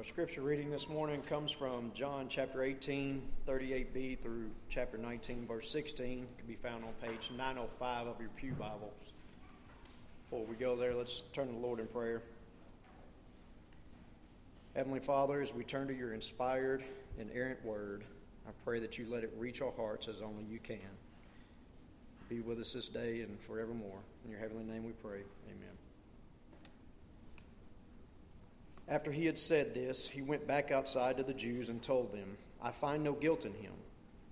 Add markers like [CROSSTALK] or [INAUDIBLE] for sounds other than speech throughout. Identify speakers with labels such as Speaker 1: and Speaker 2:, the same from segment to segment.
Speaker 1: our scripture reading this morning comes from John chapter 18, 38b through chapter 19, verse 16. It can be found on page 905 of your Pew Bibles. Before we go there, let's turn to the Lord in prayer. Heavenly Father, as we turn to your inspired, inerrant word, I pray that you let it reach our hearts as only you can. Be with us this day and forevermore. In your heavenly name we pray. Amen. After he had said this, he went back outside to the Jews and told them, I find no guilt in him,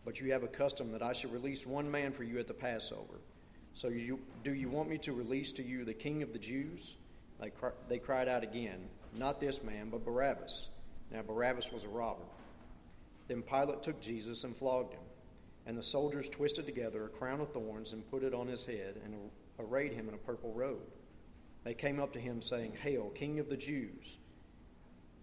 Speaker 1: but you have a custom that I should release one man for you at the Passover. So you, do you want me to release to you the king of the Jews? They, they cried out again, Not this man, but Barabbas. Now Barabbas was a robber. Then Pilate took Jesus and flogged him. And the soldiers twisted together a crown of thorns and put it on his head and arrayed him in a purple robe. They came up to him, saying, Hail, King of the Jews!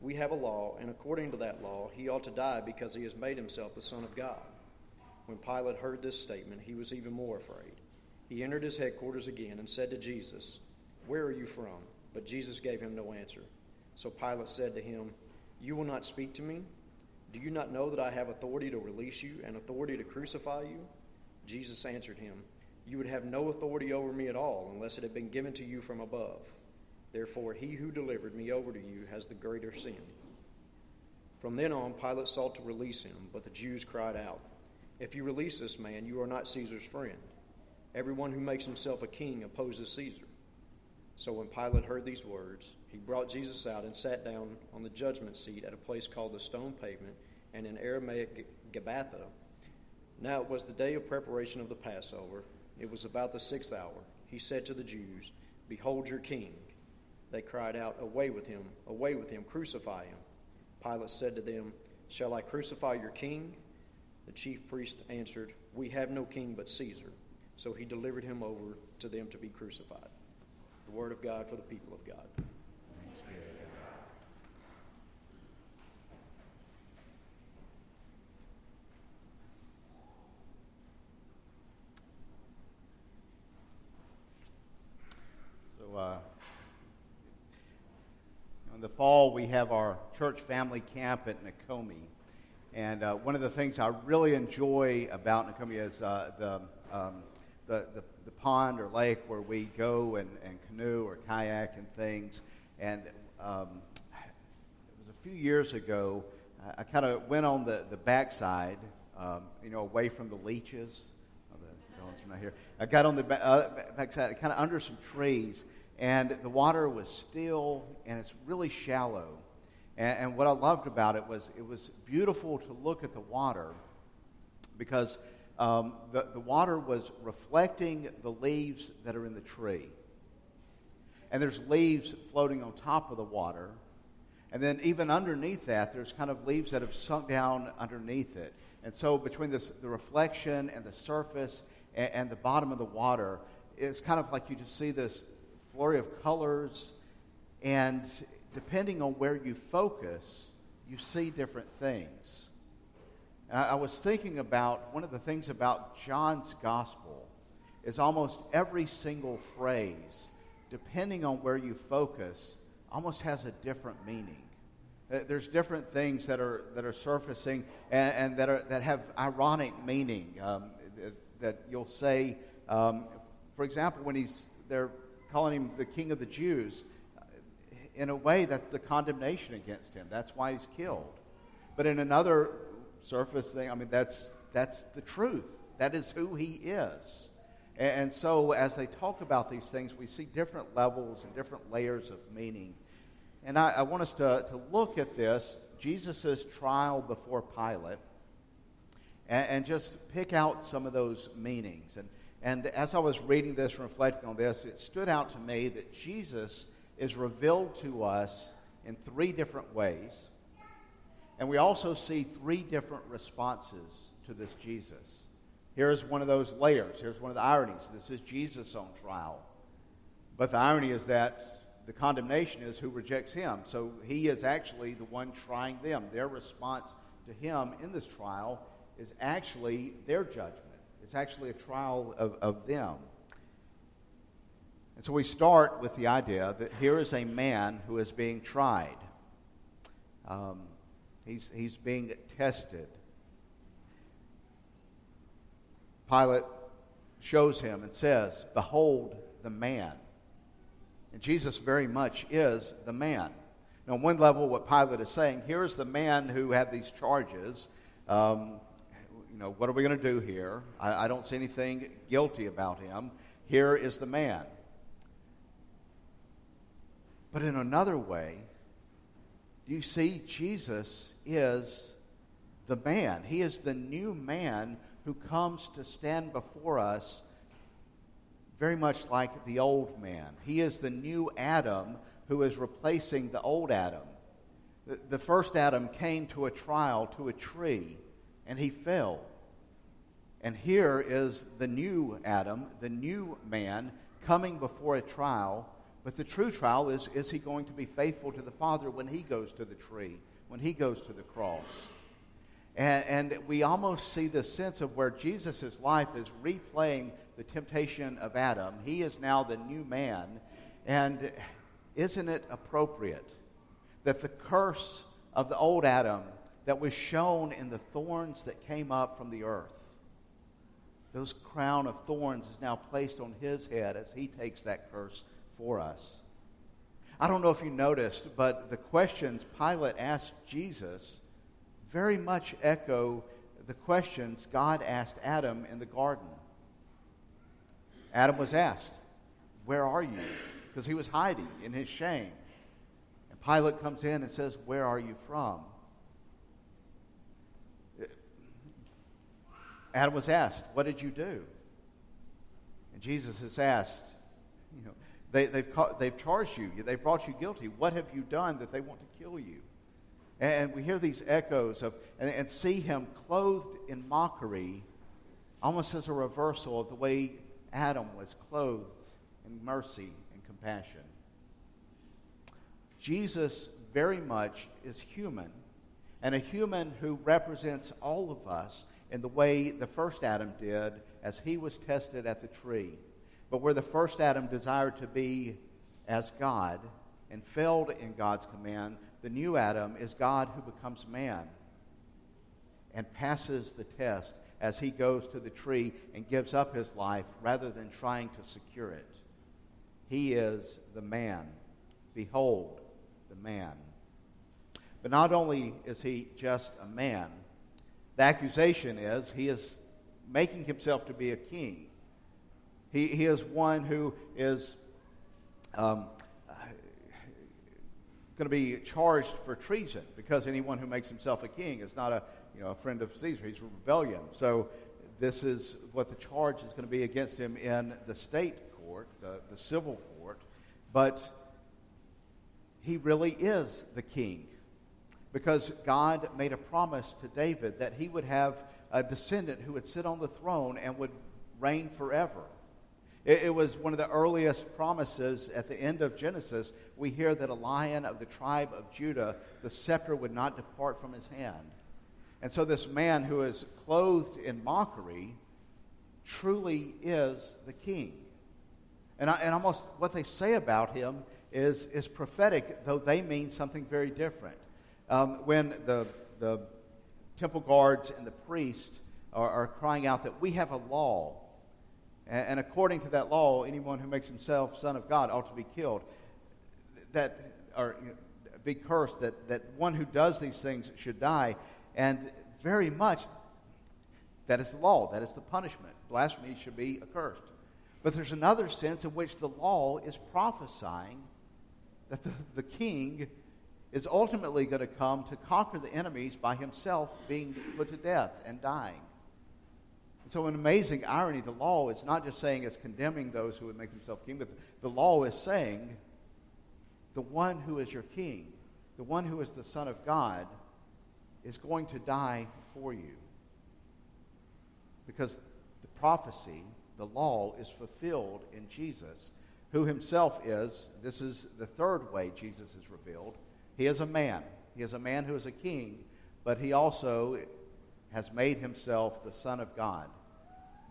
Speaker 1: we have a law, and according to that law, he ought to die because he has made himself the Son of God. When Pilate heard this statement, he was even more afraid. He entered his headquarters again and said to Jesus, Where are you from? But Jesus gave him no answer. So Pilate said to him, You will not speak to me? Do you not know that I have authority to release you and authority to crucify you? Jesus answered him, You would have no authority over me at all unless it had been given to you from above. Therefore, he who delivered me over to you has the greater sin. From then on, Pilate sought to release him, but the Jews cried out, If you release this man, you are not Caesar's friend. Everyone who makes himself a king opposes Caesar. So when Pilate heard these words, he brought Jesus out and sat down on the judgment seat at a place called the Stone Pavement, and in Aramaic Gabbatha. Now it was the day of preparation of the Passover. It was about the sixth hour. He said to the Jews, Behold your king. They cried out, Away with him, away with him, crucify him. Pilate said to them, Shall I crucify your king? The chief priest answered, We have no king but Caesar. So he delivered him over to them to be crucified. The word of God for the people of God.
Speaker 2: So, uh, in the fall, we have our church family camp at Nakomi. And uh, one of the things I really enjoy about Nakomi is uh, the, um, the, the, the, pond or lake where we go and, and canoe or kayak and things. And um, it was a few years ago, I kind of went on the, the backside, um, you know, away from the leeches. Oh, the dogs are not here. I got on the back, uh, backside, kind of under some trees and the water was still and it's really shallow. And, and, what I loved about it was it was beautiful to look at the water because um, the, the water was reflecting the leaves that are in the tree. And there's leaves floating on top of the water. And then even underneath that, there's kind of leaves that have sunk down underneath it. And so between this, the reflection and the surface and, and the bottom of the water, it's kind of like you just see this flurry of colors, and depending on where you focus, you see different things. And I, I was thinking about one of the things about John's gospel is almost every single phrase, depending on where you focus, almost has a different meaning. Uh, there's different things that are, that are surfacing and, and that, are, that have ironic meaning um, that you'll say, um, for example, when he's, they're calling him the king of the Jews, in a way, that's the condemnation against him. That's why he's killed. But in another surface thing, I mean, that's, that's the truth. That is who he is. And, so, as they talk about these things, we see different levels and different layers of meaning. And I, I want us to, to look at this Jesus' trial before Pilate and, and just pick out some of those meanings. And and as I was reading this reflecting on this, it stood out to me that Jesus is revealed to us in three different ways. And we also see three different responses to this Jesus. Here's one of those layers. Here's one of the ironies. This is Jesus on trial. But the irony is that the condemnation is who rejects him. So he is actually the one trying them. Their response to him in this trial is actually their judgment. It's actually a trial of, of them. And so we start with the idea that here is a man who is being tried. Um, he's, he's being tested. Pilate shows him and says, Behold the man. And Jesus very much is the man. Now, on one level, what Pilate is saying, here's the man who had these charges. Um, you know, what are we going to do here? I, I don't see anything guilty about him. Here is the man. But in another way, you see Jesus is the man? He is the new man who comes to stand before us very much like the old man. He is the new Adam who is replacing the old Adam. The, the first Adam came to a trial, to a tree, and he fell. And here is the new Adam, the new man, coming before a trial. But the true trial is is he going to be faithful to the Father when he goes to the tree, when he goes to the cross? And, and we almost see this sense of where Jesus' life is replaying the temptation of Adam. He is now the new man. And isn't it appropriate that the curse of the old Adam that was shown in the thorns that came up from the earth, those crown of thorns is now placed on his head as he takes that curse for us. I don't know if you noticed, but the questions Pilate asked Jesus very much echo the questions God asked Adam in the garden. Adam was asked, Where are you? Because he was hiding in his shame. And Pilate comes in and says, Where are you from? Adam was asked, What did you do? And Jesus is asked, You know, they, they've, they've charged you, they've brought you guilty. What have you done that they want to kill you? And we hear these echoes of, and, and see him clothed in mockery, almost as a reversal of the way Adam was clothed in mercy and compassion. Jesus very much is human, and a human who represents all of us in the way the first Adam did as he was tested at the tree. But where the first Adam desired to be as God and failed in God's command, the new Adam is God who becomes man and passes the test as he goes to the tree and gives up his life rather than trying to secure it. He is the man. Behold, the man. But not only is he just a man, the accusation is he is making himself to be a king. He, he is one who is um, going to be charged for treason because anyone who makes himself a king is not a, you know, a friend of Caesar. He's a rebellion. So this is what the charge is going to be against him in the state court, the, the civil court. But he really is the king because God made a promise to David that he would have a descendant who would sit on the throne and would reign forever. It, it was one of the earliest promises at the end of Genesis. We hear that a lion of the tribe of Judah, the scepter would not depart from his hand. And so, this man who is clothed in mockery truly is the king. And, I, and almost what they say about him is, is prophetic, though they mean something very different. Um, when the, the temple guards and the priest are, are crying out that we have a law and, according to that law, anyone who makes himself son of God ought to be killed. That, or be cursed, that, that one who does these things should die. And very much, that is the law, that is the punishment. Blasphemy should be accursed. But there's another sense in which the law is prophesying that the, the king is ultimately going to come to conquer the enemies by himself being put to death and dying. And so, an amazing irony the law is not just saying it's condemning those who would make themselves king, but the law is saying the one who is your king, the one who is the Son of God, is going to die for you. Because the prophecy, the law, is fulfilled in Jesus, who himself is, this is the third way Jesus is revealed. He is a man. He is a man who is a king, but he also has made himself the Son of God.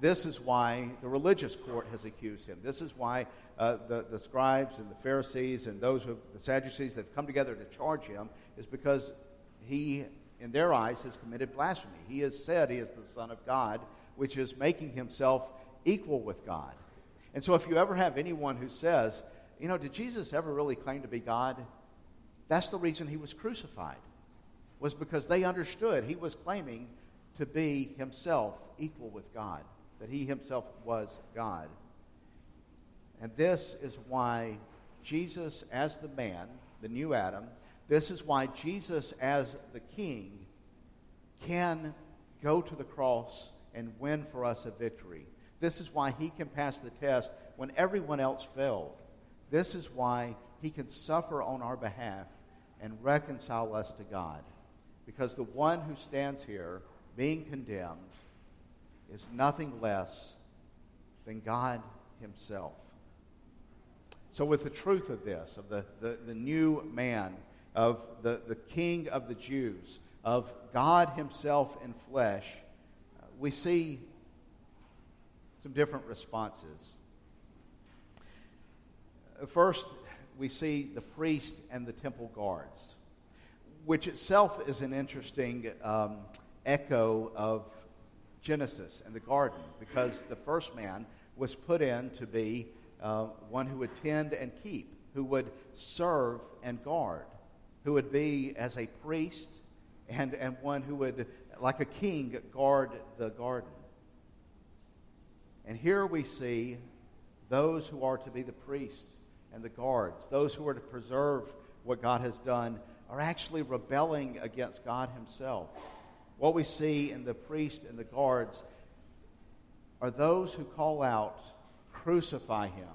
Speaker 2: This is why the religious court has accused him. This is why uh, the, the scribes and the Pharisees and those who, the Sadducees, that have come together to charge him, is because he, in their eyes, has committed blasphemy. He has said he is the Son of God, which is making himself equal with God. And so, if you ever have anyone who says, you know, did Jesus ever really claim to be God? That's the reason he was crucified, was because they understood he was claiming to be himself equal with God that he himself was God. And this is why Jesus, as the man, the new Adam, this is why Jesus, as the king, can go to the cross and win for us a victory. This is why he can pass the test when everyone else failed. This is why he can suffer on our behalf and reconcile us to God. Because the one who stands here being condemned is nothing less than God Himself. So, with the truth of this, of the, the, the new man, of the, the King of the Jews, of God Himself in flesh, uh, we see some different responses. First, we see the priest and the temple guards, which itself is an interesting um, echo of Genesis and the garden because the first man was put in to be uh, one who would tend and keep, who would serve and guard, who would be as a priest and, and one who would, like a king, guard the garden. And here we see those who are to be the priest and the guards, those who are to preserve what God has done, are actually rebelling against God Himself. What we see in the priest and the guards are those who call out, Crucify him.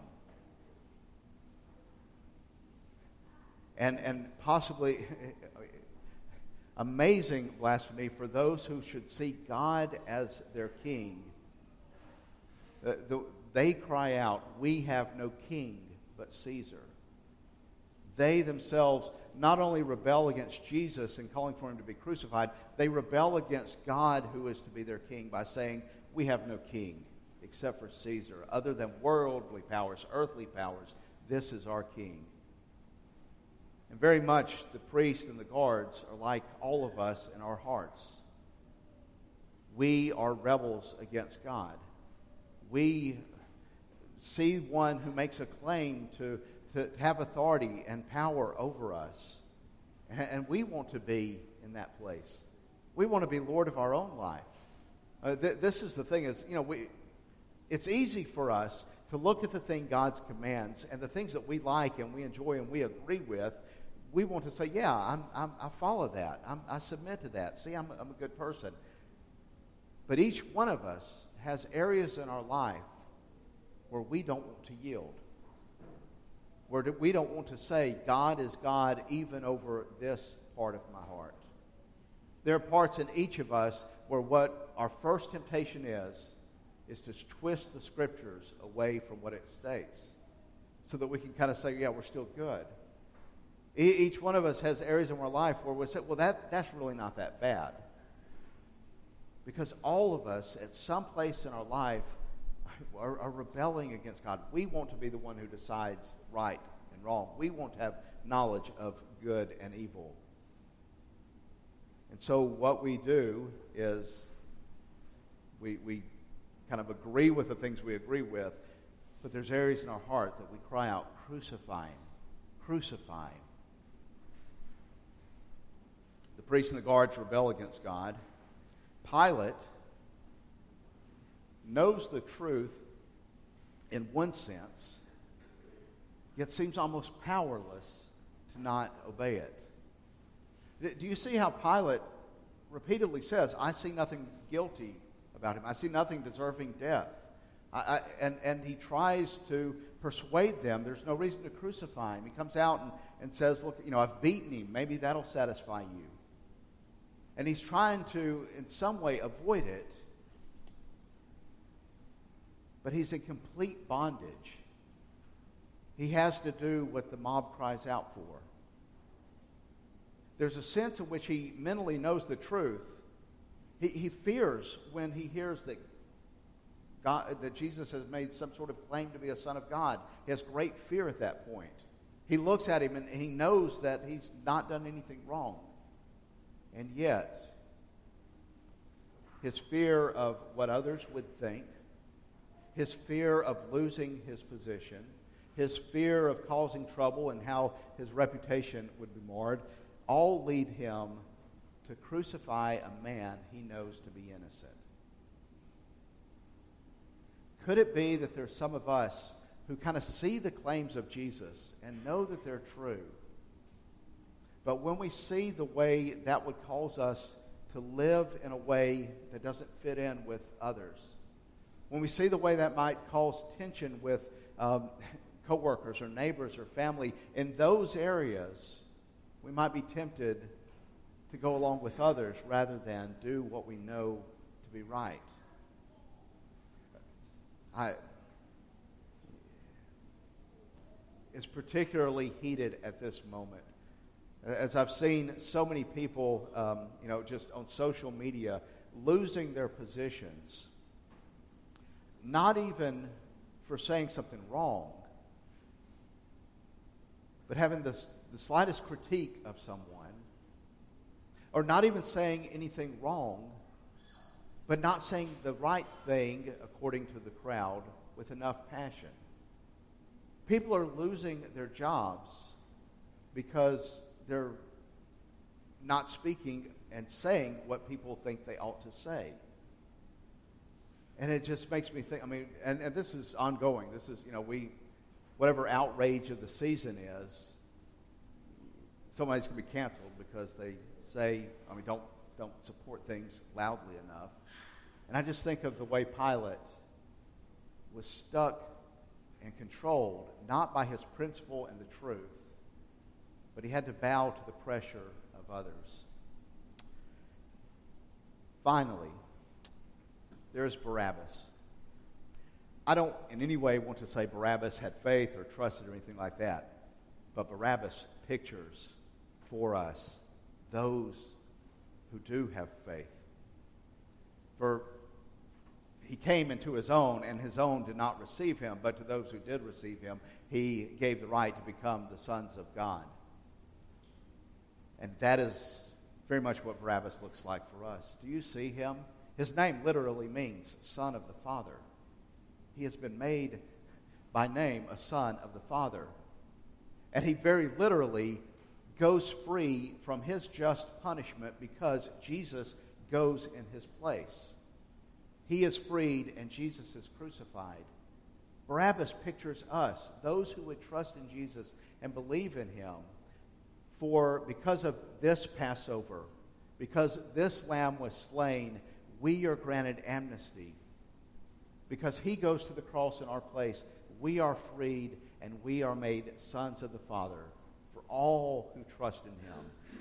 Speaker 2: And, and possibly [LAUGHS] amazing blasphemy for those who should see God as their king. The, the, they cry out, We have no king but Caesar. They themselves not only rebel against Jesus and calling for him to be crucified, they rebel against God, who is to be their king, by saying, We have no king except for Caesar, other than worldly powers, earthly powers. This is our king. And very much the priests and the guards are like all of us in our hearts. We are rebels against God. We see one who makes a claim to to have authority and power over us. And we want to be in that place. We want to be Lord of our own life. Uh, th- this is the thing is, you know, we, it's easy for us to look at the thing God's commands and the things that we like and we enjoy and we agree with. We want to say, yeah, I'm, I'm, i follow that. I'm, i submit to that. See, I'm, I'm a good person. But each one of us has areas in our life where we don't want to yield where we don't want to say, God is God even over this part of my heart. There are parts in each of us where what our first temptation is, is to twist the scriptures away from what it states so that we can kind of say, yeah, we're still good. E- each one of us has areas in our life where we say, well, that, that's really not that bad. Because all of us, at some place in our life, are, are rebelling against God. We want to be the one who decides right and wrong. We want to have knowledge of good and evil. And so what we do is we, we kind of agree with the things we agree with, but there's areas in our heart that we cry out, crucify him, crucify him. The priests and the guards rebel against God. Pilate knows the truth in one sense, yet seems almost powerless to not obey it. Do you see how Pilate repeatedly says, I see nothing guilty about him, I see nothing deserving death? I, I, and, and he tries to persuade them there's no reason to crucify him. He comes out and, and says, Look, you know, I've beaten him. Maybe that'll satisfy you. And he's trying to, in some way, avoid it but he's in complete bondage. He has to do what the mob cries out for. There's a sense in which he mentally knows the truth. He, he fears when he hears that, God, that Jesus has made some sort of claim to be a son of God. He has great fear at that point. He looks at him and he knows that he's not done anything wrong. And yet, his fear of what others would think, his fear of losing his position, his fear of causing trouble and how his reputation would be marred, all lead him to crucify a man he knows to be innocent. Could it be that there's some of us who kind of see the claims of Jesus and know that they're true. But when we see the way that would cause us to live in a way that doesn't fit in with others, when we see the way that might cause tension with um, [LAUGHS] coworkers or neighbors or family, in those areas, we might be tempted to go along with others rather than do what we know to be right. I, is particularly heated at this moment. As I've seen so many people, um, you know, just on social media losing their positions, not even for saying something wrong, but having the, the slightest critique of someone, or not even saying anything wrong, but not saying the right thing according to the crowd with enough passion. People are losing their jobs because they're not speaking and saying what people think they ought to say. And it just makes me think, I mean, and, and this is ongoing. This is, you know, we, whatever outrage of the season is, somebody's going to be canceled because they say, I mean, don't, don't support things loudly enough. And I just think of the way Pilate was stuck and controlled not by his principle and the truth, but he had to bow to the pressure of others. Finally, there is Barabbas. I don't in any way want to say Barabbas had faith or trusted or anything like that, but Barabbas pictures for us those who do have faith. For he came into his own, and his own did not receive him, but to those who did receive him, he gave the right to become the sons of God. And that is very much what Barabbas looks like for us. Do you see him? His name literally means son of the Father. He has been made by name a son of the Father. And he very literally goes free from his just punishment because Jesus goes in his place. He is freed and Jesus is crucified. Barabbas pictures us, those who would trust in Jesus and believe in him. For because of this Passover, because this lamb was slain, we are granted amnesty. Because he goes to the cross in our place, we are freed and we are made sons of the Father for all who trust in him,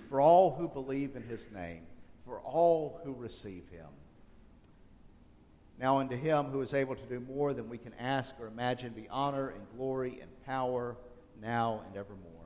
Speaker 2: for all who believe in his name, for all who receive him. Now unto him who is able to do more than we can ask or imagine be honor and glory and power now and evermore.